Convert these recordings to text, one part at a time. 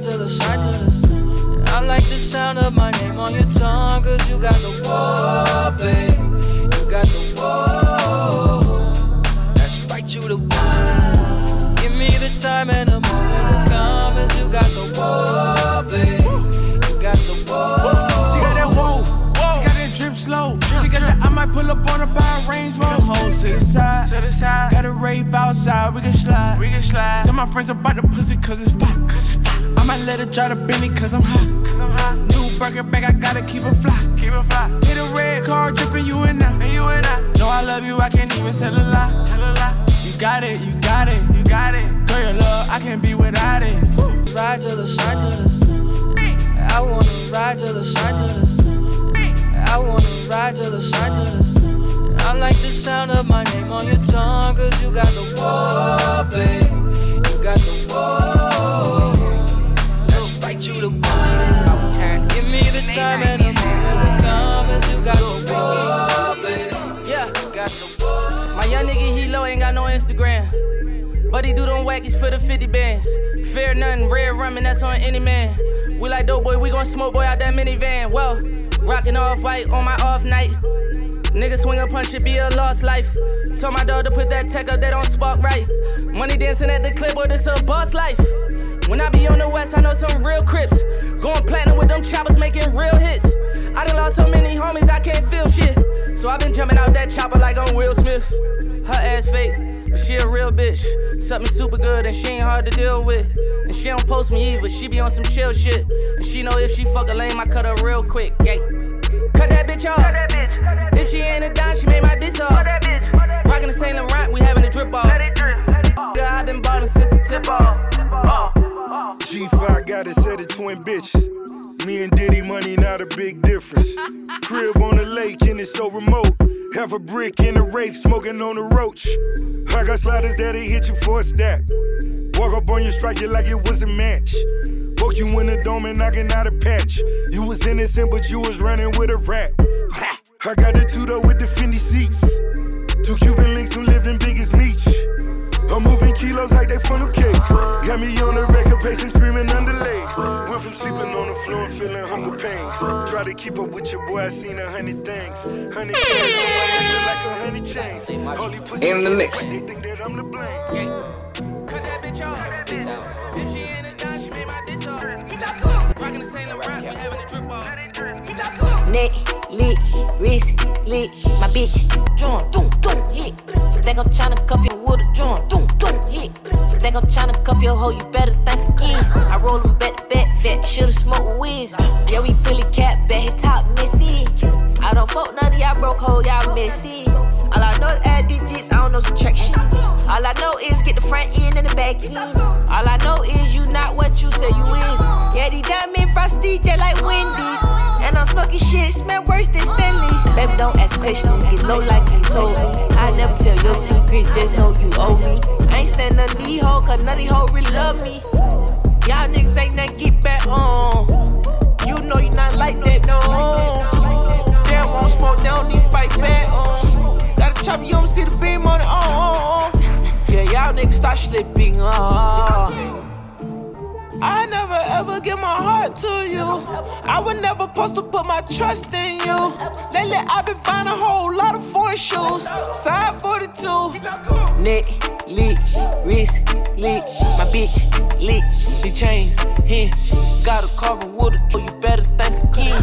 ride to the side to the sun. I like the sound of my name on your tongue, cause you got the whoa, babe. You got the whoa. That's right, you the one. Give me the time and the moment will come, as you got the whoa, babe. You got the whoa. She got that whoa, she got that drip slow. She got that I might pull up on her by a range road. Hold to the side, To the side, got a rave outside, we can slide. we can slide. Tell my friends about the pussy cause it's fly. I might let her try to bend me cause I'm hot. New burger bag, I gotta keep it fly. keep it fly. Hit a red car, dripping you in now. And you and I, No, I love you, I can't even tell a lie. tell a lie. You got it, you got it. You got it. Girl, your love, I can't be without it. Ride to the side to the sun. I wanna ride to the side to the sun. I wanna ride to the side to the sun. I like the sound of my name on your tongue, cause you got the whoa, babe. You got the whoa. Time and come, as you got the babe. Yeah, you got the. My young nigga, he low, ain't got no Instagram. But he do them wackies for the 50 bands. Fear nothing, red rumming, that's on any man. We like dope boy, we gon' smoke boy out that minivan. Well, rockin' off white on my off night. Nigga swing a punch, it be a lost life. Told my dog to put that tech up, they don't spark right. Money dancing at the clipboard, it's a boss life. When I be on the west, I know some real crips. Going platinum with them choppers, making real hits. I done lost so many homies, I can't feel shit. So I been jumping out that chopper like I'm Will Smith. Her ass fake, but she a real bitch. Something super good and she ain't hard to deal with. And she don't post me either, she be on some chill shit. And she know if she fuck a lame, I cut her real quick. Gang. Cut that bitch off. If she ain't a dime, she made my diss off. Rockin' the Saint Laurent, we having a drip off. Yeah, i been ballin' since the tip off. Oh. G5 got a set of twin bitches. Me and Diddy money not a big difference. Crib on the lake and it's so remote. Have a brick in the rape, smoking on the roach. I got sliders that'll hit you for a stack. Walk up on you, strike you like it was a match. Poke you in the dome and knocking out a patch. You was innocent, but you was running with a rat. I got the though with the Fendi seats. Two Cuban links, I'm living big as Meech. I'm moving kilos like they funnel cakes. Got me on the record pace, I'm screaming underlay. Went from sleeping on the floor and feeling hunger pains. Try to keep up with your boy, I seen a hundred things. Hundred things, so I look like a honey chains. Holy pussy In the mix. They think that I'm to blame. Cut that bitch off. If she ain't a dime, she made my diss off. Rockin' the Saint Laurent, we having a drip off. Neck, lit, wrist, lit, my bitch, drum, doom, doom, hit. Think I'm tryna cuff you drum, doom, doom, hit. Think I'm tryna cuff your hoe, you better think again. I roll them back to back, fat, shoulda smoked whiz. Yeah, we Billy Cat, back top, missy. I don't fuck none of y'all broke hoe, y'all messy. All I know is add digits, I don't know subtraction. All I know is get the front end and the back end. All I know is you not what you say you is. Yeah, these diamond frosty just like Wendy's. And I'm smoking shit, smell worse than Stanley. Ask questions, get low like you told me. I never tell your secrets, just know you owe me. I ain't stand of these hoes, cause none of these hoes really love me. Y'all niggas ain't nothing get back on. You know you not like that, no. They want smoke, they don't need fight back on. Gotta chop, you don't see the beam on it, oh. Yeah, y'all niggas start slipping, oh. I never ever give my heart to you. I would never supposed to put my trust in you. Lately, I've been buying a whole lot of foreign shoes. Side 42. Neck, lit, wrist, lit. My bitch, lit. The chains, here. Got a carbon a you better think again.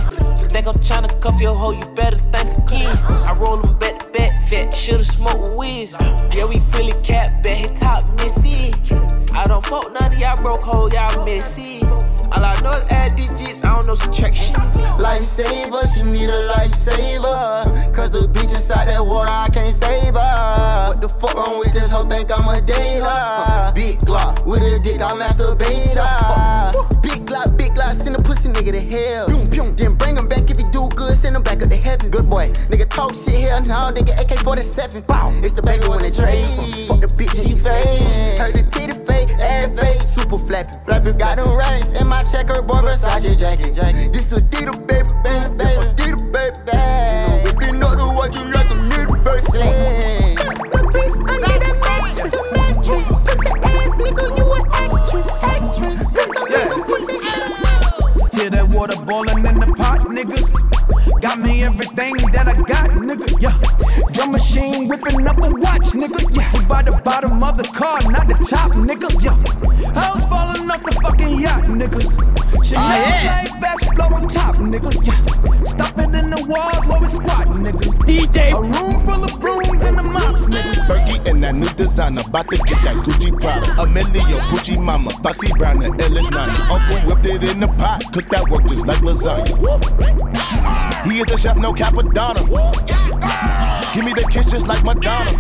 Think I'm tryna cuff your hoe, you better think again. I roll them back to back, fat, shoulda smoked whiz. Yeah, we Billy Cat, back hit top, missy. I don't fuck none of y'all broke hoe, y'all messy. All I know is add digits, I don't know subtraction. Lifesaver, she need a lifesaver. Cause the bitch inside that water, I can't save her. What the fuck wrong with this hoe? Think I'ma date her. Big Glock with a dick, I masturbate her. Big Glock, big Glock, send a pussy nigga to hell. Boom, boom. Then bring him back if he do good, send him back up to heaven. Good boy, nigga talk shit here now, nigga AK 47. Bow. It's the baby when they trade. Fuck the bitch, she fade. Heard the titty fake, ass fake, super flappy. Flappy got them racks in my checkerboard Versace jacket. jacket. This Adidas baby, baby, baby. Adidas baby, baby. You know, you know the what you like, a baby. Sling. water boiling in the pot, nigga. Got me everything that I got, nigga. Yeah. Drum machine whipping up a watch, nigga. Yeah. We by the bottom of the car, not the top, nigga. Yeah. I was falling off the fucking yacht, nigga. Chanel oh, yeah. play best blow on top, nigga. Yeah. Stop it in the walls while we squat, nigga. DJ. A room new designer, about to get that Gucci product. Emilio, Gucci mama, Foxy Brown, the illest nine. Uncle whipped it in the pot, cooked that work just like lasagna. He is the chef, no Cappadonna. Give me the kiss just like Madonna.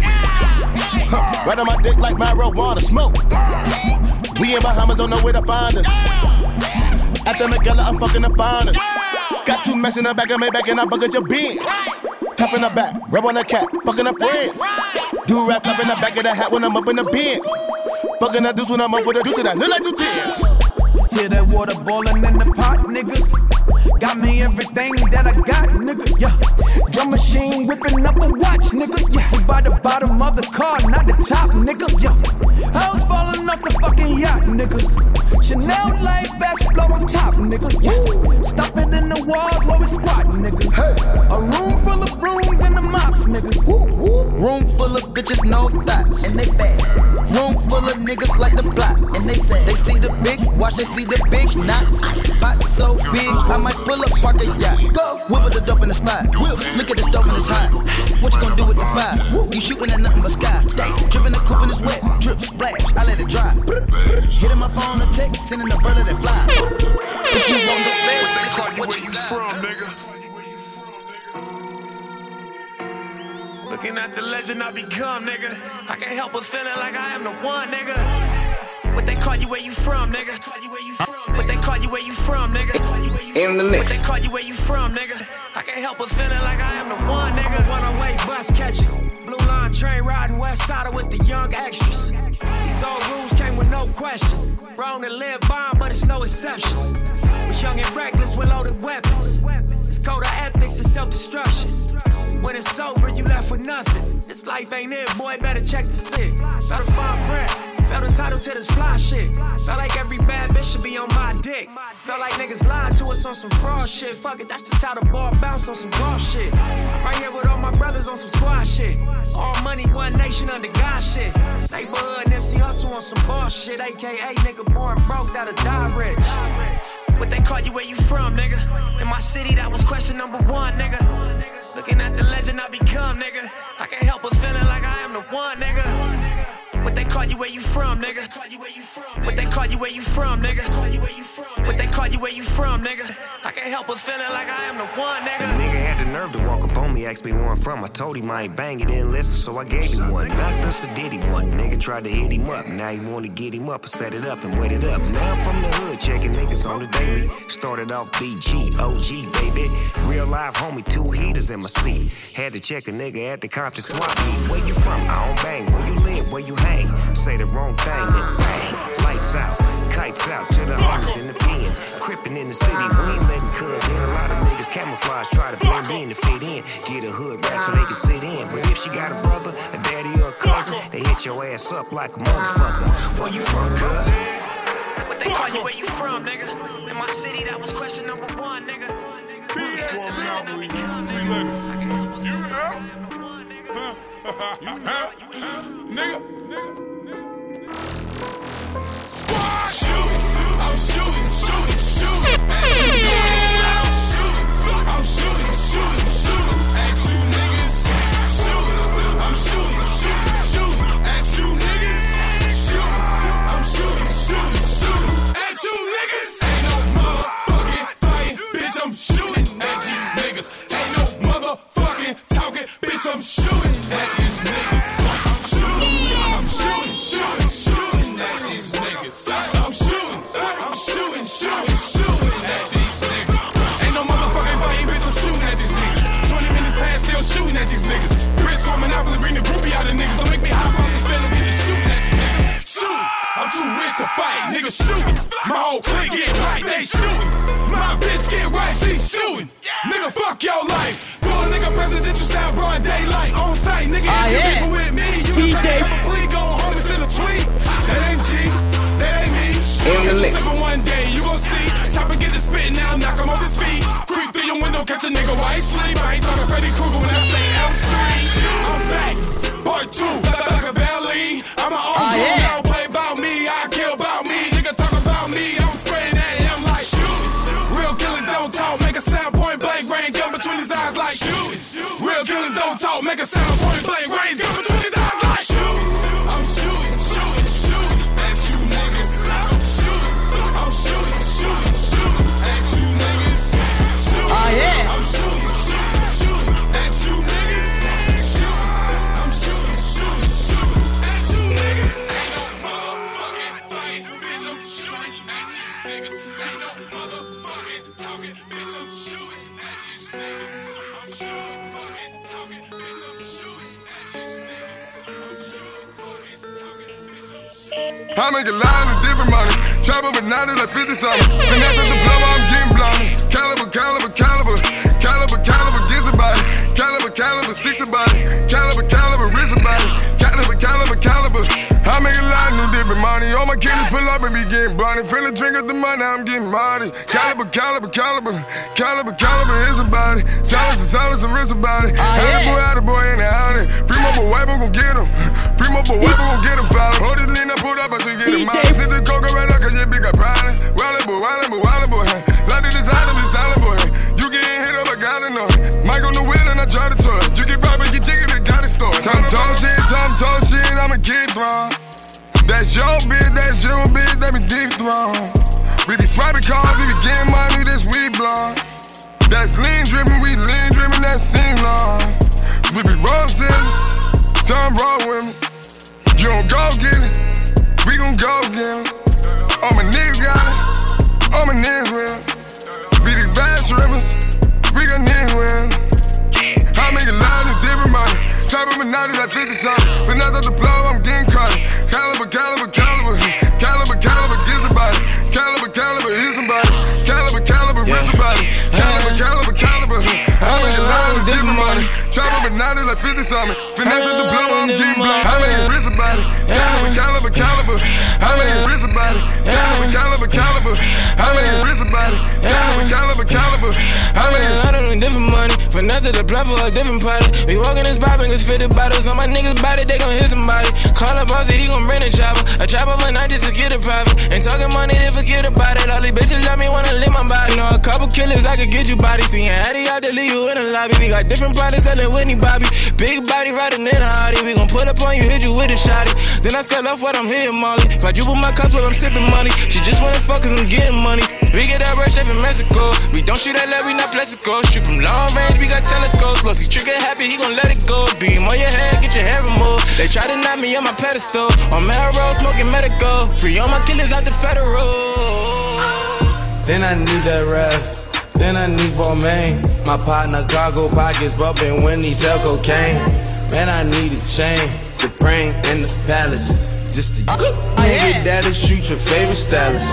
Huh, right on my dick like marijuana. Smoke. We in Bahamas, don't know where to find us. At the Magella, I'm fucking the finest. Got two mess in the back of my back and I bucket your beans. Tough in the back, rub on the cat, fucking her friends. Do rap up in the back of the hat when I'm up in the bin. Fucking the deuce when I'm up with the deuce and I look like two tens. Hear that water boiling in the pot, nigga. Got me everything that I got, nigga. Yeah. Drum machine whipping up a watch, nigga. Yeah. We by the bottom of the car, not the top, nigga. Yeah. I was falling off the fucking yacht, nigga. Chanel light best flow on top, nigga. Yeah. Stop it in the walls while we squat, nigga. Hey. Room full of bitches, no thoughts, and they bad. Room full of niggas like the block, and they say they see the big watch, they see the big knots. Spot so big, I might Pull up, park a yacht. Go. Whip the dope in the spot. Whip. Look at the stove and it's hot. What you gonna do with the fire? You shooting at nothing but sky. Dang. Dripping the coupe and it's wet. Drip splash. I let it dry. Hitting my phone a text, sending a brother that fly. If you want Looking at the legend I become, nigga. I can't help but feeling like I am the one, nigga. What they call you where you from, nigga? What they call you where you from, nigga? In the mix. What they call you where you from, nigga? I can't help but feeling like I am the one, nigga. One way bus catching. Blue line train riding west side with the young extras. These old rules came with no questions. Wrong to live by, but it's no exceptions. Was young and reckless with loaded weapons. It's code of ethics and self destruction. When it's over, you left with nothing. This life ain't it, boy, better check the sick. Better find breath. Felt entitled to this fly shit. Felt like every bad bitch should be on my dick. Felt like niggas lying to us on some fraud shit. Fuck it, that's just how the ball bounce on some golf shit. Right here with all my brothers on some squad shit. All money, one nation under God shit. Neighborhood Nipsey Hussle on some boss shit. AKA nigga born broke, that'll die rich. What they call you, where you from, nigga? In my city, that was question number one, nigga. Looking at the legend I become, nigga. I can't help but feeling like I am the one, nigga. What they call you where you from, nigga? What they call you where you from, nigga? What they call you where you from, nigga? I can't help but feeling like I am the one, nigga. The nigga had the nerve to walk up on me, ask me where I'm from. I told him I ain't bang it, didn't listen, so I gave him one. Knocked us a diddy one. Nigga tried to hit him up. Now he wanna get him up and set it up and wet it up. Now I'm from the hood, checking niggas on the daily. Started off BG, OG, baby. Real life homie, two heaters in my seat. Had to check a nigga at the Compton swap me. Where you from? I don't bang. Where you live? Where you hang? Bang. Say the wrong thing, then bang. Lights out, kites out to the homies in the pen. Crippin' in the city, we ain't letting cuz in. A lot of niggas camouflage, try to blend in to fit in. Get a hood rap so they can sit in. But if she got a brother, a daddy, or a cousin, they hit your ass up like a motherfucker. Where you from, cuz? What they call you, where you from, nigga? In my city, that was question number one, nigga. BS, you know? Nigga. Squad! Shooting, I'm shooting, shooting, shooting. At you shooting. I'm shooting, shooting, shooting. Monopoly, bring the groupie out of niggas. Don't make me hop off this and get shooting at you, nigga. Shoot! I'm too rich to fight, nigga. Shooting. My whole clique get right, they shooting. My bitch get right, she shooting. Nigga, fuck your life. Pull a nigga presidential style, broad daylight on site, nigga. If ah, you yeah. with me, you can take a plea, in the mix. One day, you gon' see. Chopper get the spit now, knock him off his feet. Creep through your window, catch a nigga sleep. I ain't talking Freddy Krueger when I say I'm street. I'm back, part two, like a. I'm an old oh, yeah. play about me. I about me. Nigga talk about me. I'm him like shoot. Real killers don't talk, make a sound point blank. Rain gun between his eyes like shoot. Real killers don't talk, make a sound point blank. Rain gun At 90 like 50 something. And be getting blinded. Feeling drink at the money, I'm getting money. Caliber, caliber, caliber. Caliber, caliber, is a body. Silence and silence, a wrist a body. Ah, had a boy, had a boy in the alley. Free mobile wipe, gon' get him. Free mobile wipe, gon' get him. Follow. Hold it lean, I pulled up, I should get him out. Sit the coca right now, cause you big got problem. Wildin' boy, wildin' boy, wildin' boy. Like the designer, be styling boy. You getting hit up, I gotta know. Mike on the wheel and I try to toy. You get poppin', get chicken, it got it store. Tom Tom shit, Tom Tom shit, I'm a kid thrown. That's your bitch, that's your bitch, that be deep thrown. We be swiping cars, we be getting money, this we blonde. That's lean drippin', we lean drippin', that's sing long. We be roses, Tom roll with me. You don't go get it, we gon' go get it. All my niggas got it, all my niggas will. Be the bad strippers, we got niggas will. I make different money. Trap up and now like 50 something. But now that the blow, I'm getting caught. Caliber, caliber, caliber. Caliber, caliber, get somebody. Caliber, caliber, hit somebody. Caliber, caliber, rip somebody. Caliber, caliber, caliber. I make a lot of different money. Trap up and like 50 something. Finesse at the blow, I'm getting blown. I make a wrist about it. Caliber, caliber, caliber. I make a wrist about it. Finesse to apply for a different party. We walking this poppin' cause 50 bottles on my niggas body, they gon' hit somebody. Call up boss, he gon' bring a chopper. A chopper one night just to get a private. Ain't talking money, they forget about it. All these bitches love me, wanna live my body. Know a couple killers, I could get you body. Seeing Addy out to leave you in the lobby. We got different products selling Whitney Bobby. Big body riding in a Audi. We gon' put up on you, hit you with a shotty. Then I scale off what I'm hitting Molly. Quadruple my cups while I'm sipping money. She just wanna fuck cause I'm getting money. We get that red straight from Mexico. We don't shoot that lead, we not blessed Plaxico. Shoot from long range, we got telescopes. Plus, he trigger happy, he gon' let it go. Beam on your head, get your hair removed. They try to knock me on my pedestal. On Melrose, smoking medical. Free all my killers out the federal. Then I need that rap. Then I need Balmain. My partner cargo pockets bumping when he sell cocaine. Man, I need a chain. Supreme in the palace. Just a nigga that'll shoot your favorite stylist.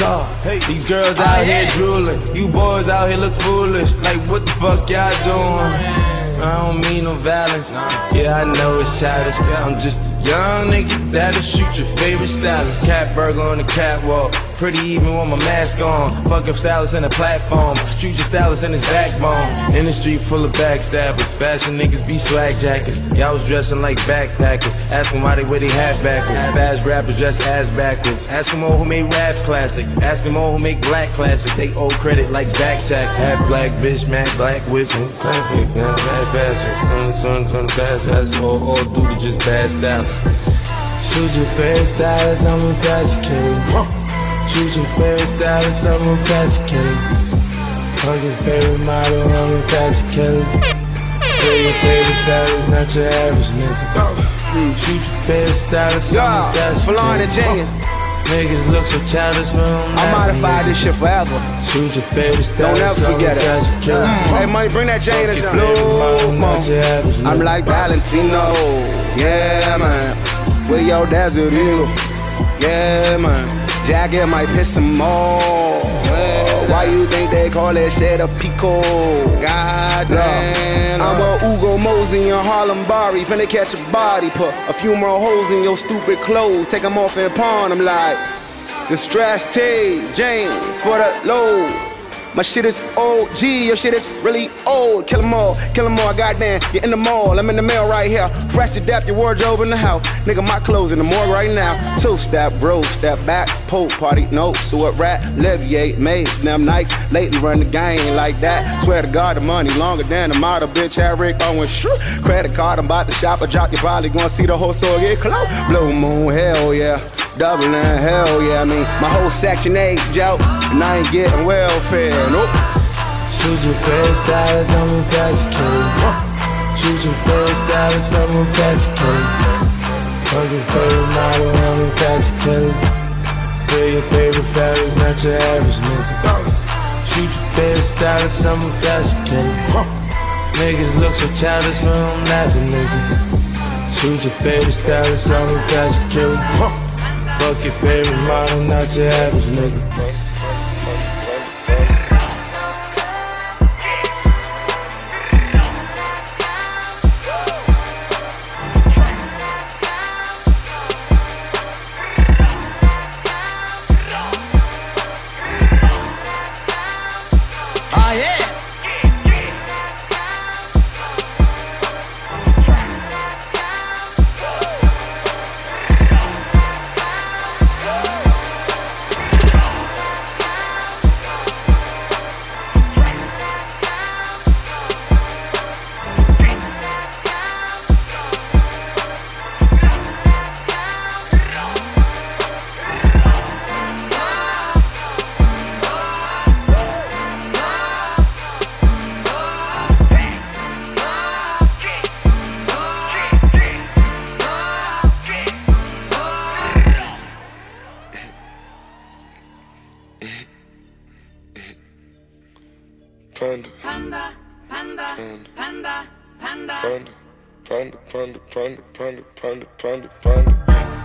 God, these girls out here drooling. You boys out here look foolish. Like, what the fuck y'all doing? I don't mean no violence. Yeah, I know it's childish. I'm just a young nigga that'll shoot your favorite stylist. Cat burger on the catwalk. Pretty even with my mask on. Fuck up in the platform. Shoot your stylist in his backbone. In the street full of backstabbers. Fashion niggas be swag jackets. Y'all was dressing like backpackers. Ask them why they wear they hat backwards. Fast rappers dress ass backwards. Ask them all who made rap classic. Ask them all who make black classic. They owe credit like back tax. Half black bitch, man, black whip. Perfect, man, fashion. Son, son, son, fast, fast. All, all to just bad style. Shoot your favorite stylist, I'm a fashion king. Shoot your favorite stylist, I'm a fashion king. Hug your favorite model, I'm a fashion king. Play your favorite stylist, not your average nigga. Shoot your favorite stylist, I'm a fashion king. Niggas look so childish, man. I modify this shit forever. Shoot your favorite style. Don't ever forget it. Mm. Hey, money, bring that in Blue I'm like Valentino. Yeah, man. With your desert eagle. Yeah, man. Jacket er might piss more. Yeah. Why you think they call that shit a pico? God damn. I'm a Ugo Mosey in Harlem Bari. Finna catch a body. Put a few more holes in your stupid clothes. Take them off and pawn them like. Distress T, James for the low. My shit is OG, your shit is really old. Kill 'em all, kill 'em all, goddamn. You're in the mall, I'm in the mail right here. Fresh death, your wardrobe in the house. Nigga, my clothes in the morgue right now. Two step, bro, step back, pole party, no, so it rat, leviate, made, them nights. Lately run the game like that. Swear to God, the money longer than the model, bitch. Had Rick Owens, shoo. Credit card, I'm about to shop, a drop, you probably gonna see the whole store get close. Blue moon, hell yeah. Doubling, hell yeah, I mean, my whole section 8 joke, and I ain't getting welfare, nope. Shoot your dollars, I'm infatuated. Shoot your best dollars, I'm infatuated. Fuck your favorite model, I'm infatuated. Wear your favorite fabrics, not your average nigga. Shoot your dollars, I'm infatuated. Niggas look so childish when I'm laughing, nigga. Shoot your favorite stylist, I'm infatuated. Fuck your favorite model, not your average nigga.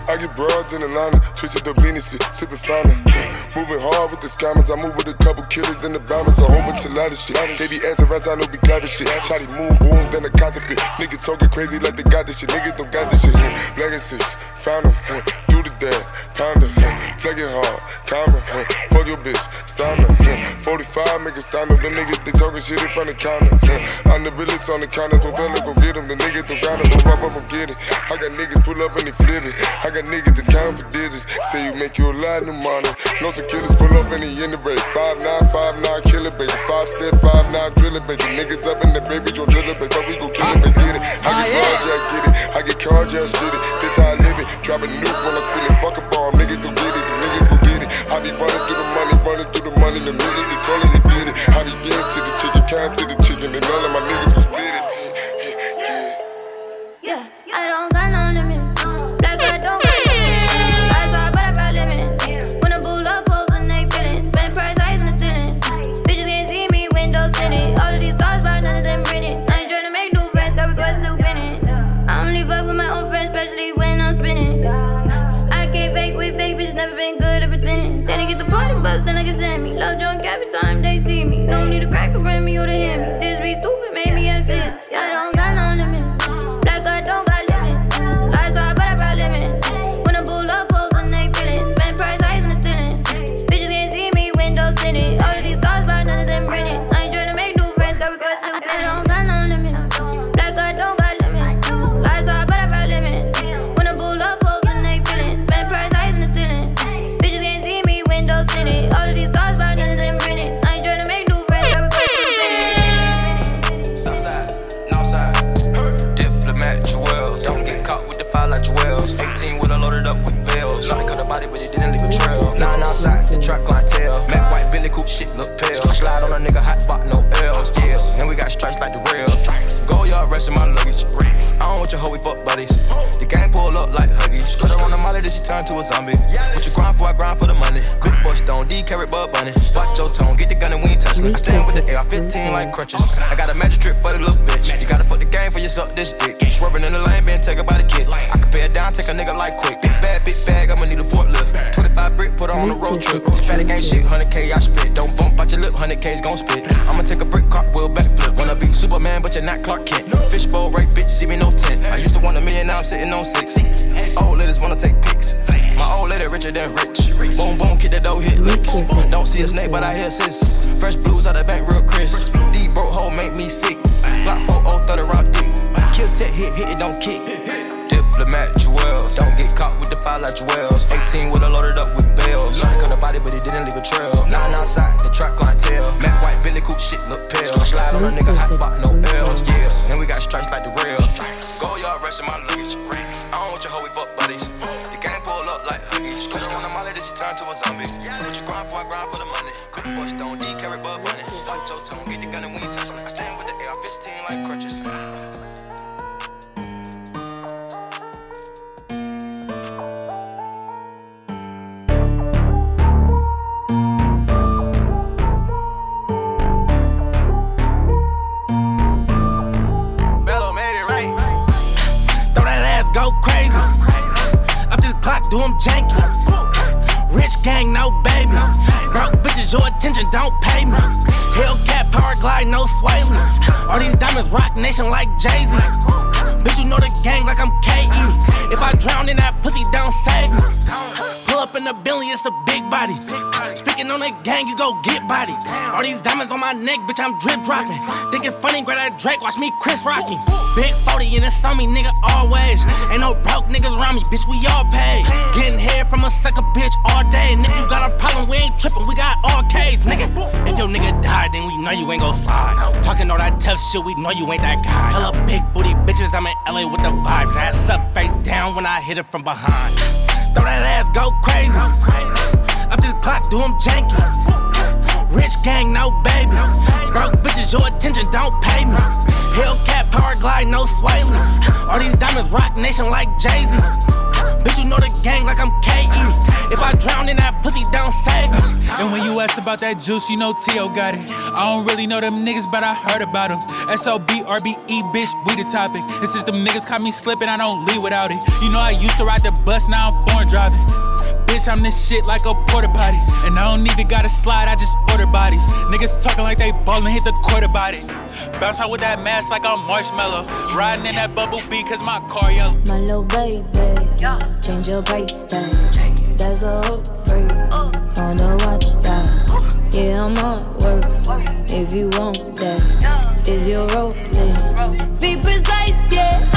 I get broads in Atlanta, twisted the Venus, sipping finer. Moving hard with the scammers, I move with a couple killers in the bombers, a whole bunch of lot of shit. They be asking rats, I know be clever shit. Shotty moon, boom, then I caught the fit. Niggas talking crazy like they got this shit. Niggas don't got this shit. Legacies, found them, do the dad, ponder, flagging hard, camera, fuck your bitch, stand up. 45 make niggas stand up, the niggas they talking shit in front of counter. I'm the realest on the counter, don't fella go get them. The niggas don't round up, rub up, I'm get it. I got niggas pull up and they flip it. I got niggas that count for digits, say you make you a lot of money. No killers pull up and they in the break. Five nine, five nine, kill it, baby. Five step, five nine, drill it, baby. Niggas up in the baby, don't drill it, baby. But we gon' kill it, baby. Get it. I get ah, carjack, get it. I get carjack, shit it. This how I live it. Drop a nuke when I'm spinning. Fuck a bomb, niggas gon' get it. I be running through the money, running through the money. The niggas be calling me, get it. I be getting to the chicken, count to the chicken, and all of my niggas gon' split it. Yeah, I like crutches. I got a magic trick for the little bitch. You gotta fuck the game for you suck this dick. Swerving in the lane, been taken by the kid. I can pay it down, take a nigga like quick. Big bad, big bag, I'ma need a forklift. 25 brick, put her on a road trip. Fatty gang shit, 100k I spit. Don't bump out your lip, 100k's gon' spit. I'ma take a brick cartwheel backflip. Wanna be Superman, but you're not Clark Kent. Fishbowl, right, bitch, see me no tent. I used to want a million, now I'm sitting on six. Old ladies wanna take pics. My old lady richer than rich. Boom, boom, kid that dough hit licks. Don't see a snake, but I hear sis. Fresh blues out the bank, real crisp. Kick. Rich gang, no baby. Broke bitches, your attention don't pay me. Hellcat, power glide, no swaying. All these diamonds Roc Nation like Jay Z. Bitch, you know the gang like I'm KE. If I drown in that pussy, don't save me. Up in the Bentley, it's a big body. Speaking on the gang, you go get body. All these diamonds on my neck, bitch, I'm drip dropping. Think it's funny, grab that Drake, watch me Chris Rocky. Big 40 and it's on me, nigga, always. Ain't no broke niggas around me, bitch, we all pay. Getting hair from a sucker bitch all day. And if you got a problem, we ain't tripping, we got all K's, nigga. If your nigga died, then we know you ain't gon' slide. Talking all that tough shit, we know you ain't that guy. Hella big booty bitches, I'm in LA with the vibes. Ass up, face down when I hit it from behind. Throw that ass, go crazy. Up this clock, do 'em janky. Rich gang, no baby. Broke bitches, your attention don't pay me. Hellcat, power glide, no swaying. All these diamonds Roc Nation like Jay Z. Bitch, you know the gang like I'm KE. If I drown in that pussy, don't save me. And when you ask about that juice, you know T.O. got it. I don't really know them niggas, but I heard about them. S.O.B. R.B.E. bitch, we the topic. And since the niggas caught me slipping, I don't leave without it. You know I used to ride the bus, now I'm foreign driving. Bitch, I'm this shit like a porta potty. And I don't even gotta slide, I just order bodies. Niggas talking like they ballin', hit the quarter body. Bounce out with that mask like I'm marshmallow. Riding in that bumblebee, cause my car yellow. My little baby, change your price tag. That's a hook break. Wanna watch that? Yeah, I'm on work. If you want that, is your rolling? Be precise, yeah.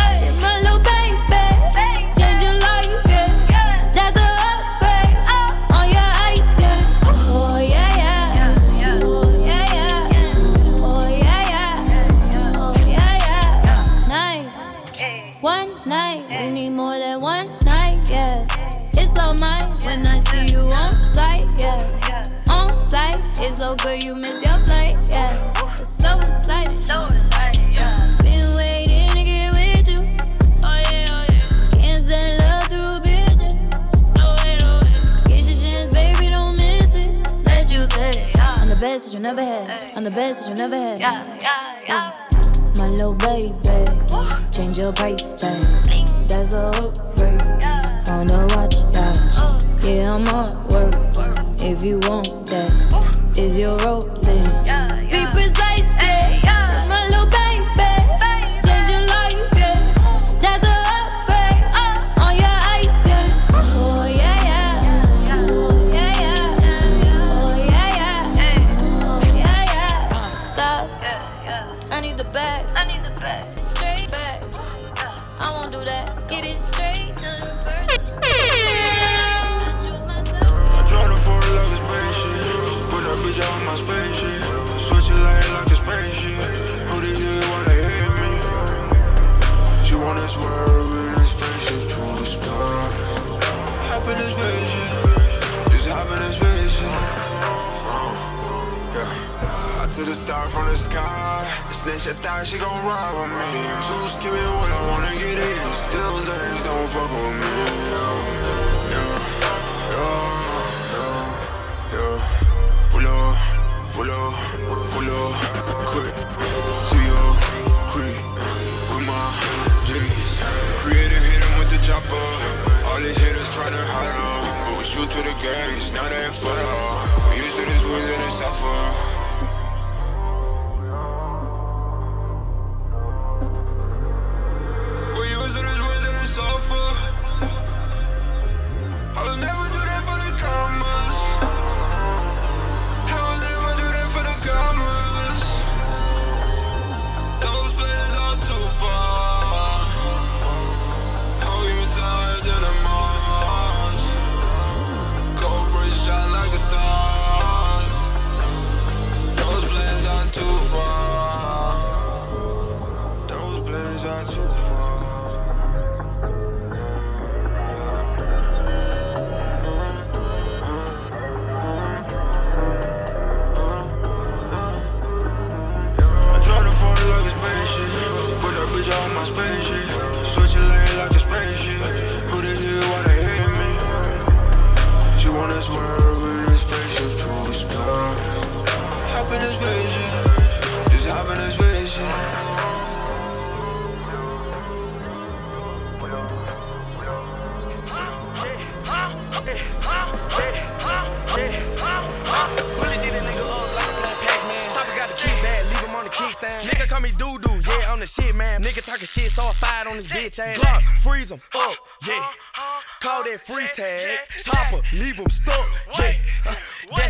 trying too.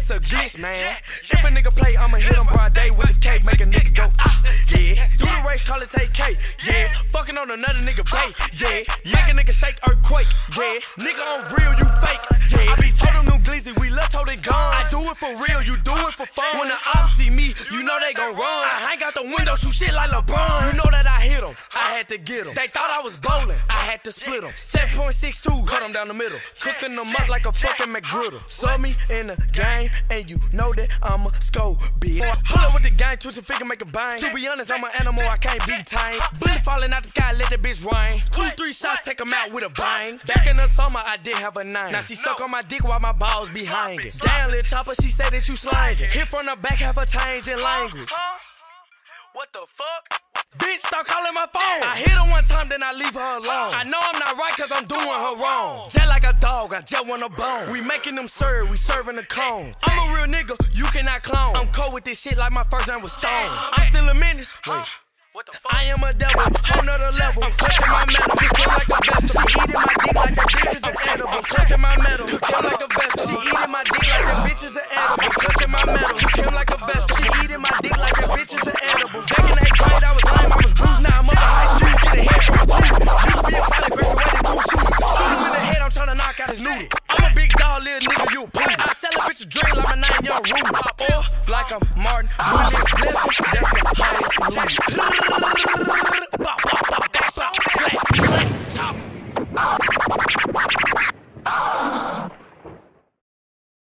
That's a glitch, man. If a nigga play, I'ma hit him broad day with the cake, make a nigga go, ah, yeah. Do the race, call it take cake, yeah. Fucking on another nigga bait, yeah. Make a nigga shake earthquake, yeah. Nigga on real, you fake, yeah. I be told them new glizzy, we left holding guns. I do it for real, you do it for fun. When the ops see me, you know they gon' run. I hang out the window, shoot shit like LeBron. You know that I hit them, I had to get them. They thought I was bowling, I had to split them. 7.62, cut them down the middle. Cooking them up like a fucking McGriddle. Saw me in the game, and you know that I'm a scope, bitch. Hold up with the gang, twist a figure, make a bang. To be honest, I'm an animal, I can't be tamed. Bullet falling out the sky, let that bitch rain. Two, three shots, take 'em out with a bang. Back in the summer, I did have a nine. Now she suck on my dick while my balls be hanging. Damn, little chopper, she said that you slanging. Hit from the back, have a change in language. What the fuck? Bitch, stop calling my phone. I hit her one time, then I leave her alone. I know I'm not right, cause I'm doing her wrong. Just like a dog, I just want a bone. We making them serve, we serving the cone. I'm a real nigga, you cannot clone. I'm cold with this shit like my first name was Stone. I'm still a menace. Wait. I am a devil, whole nother level. Clutching my metal, cooking like a vegetable. She eating my dick like that bitch is an edible. Clutching my metal, cooking like a vegetable. She eating my dick like that bitch is an edible. Clutching my metal, cooking like a vegetable. She eating my dick like that bitch is an edible. Back in eighth grade, I was lame, I was bruised. Now I'm up in high street, get a head from a. Used to be a fighter, graduated cool shooter tryna knock out his noodle. I'm a big dog, little nigga, you a poodle. I sell a bitch a dream like my nine young pop Or like I'm Martin Luther This That's a hallelujah. Bop, bop, bop, that's all. Flat, flat, top.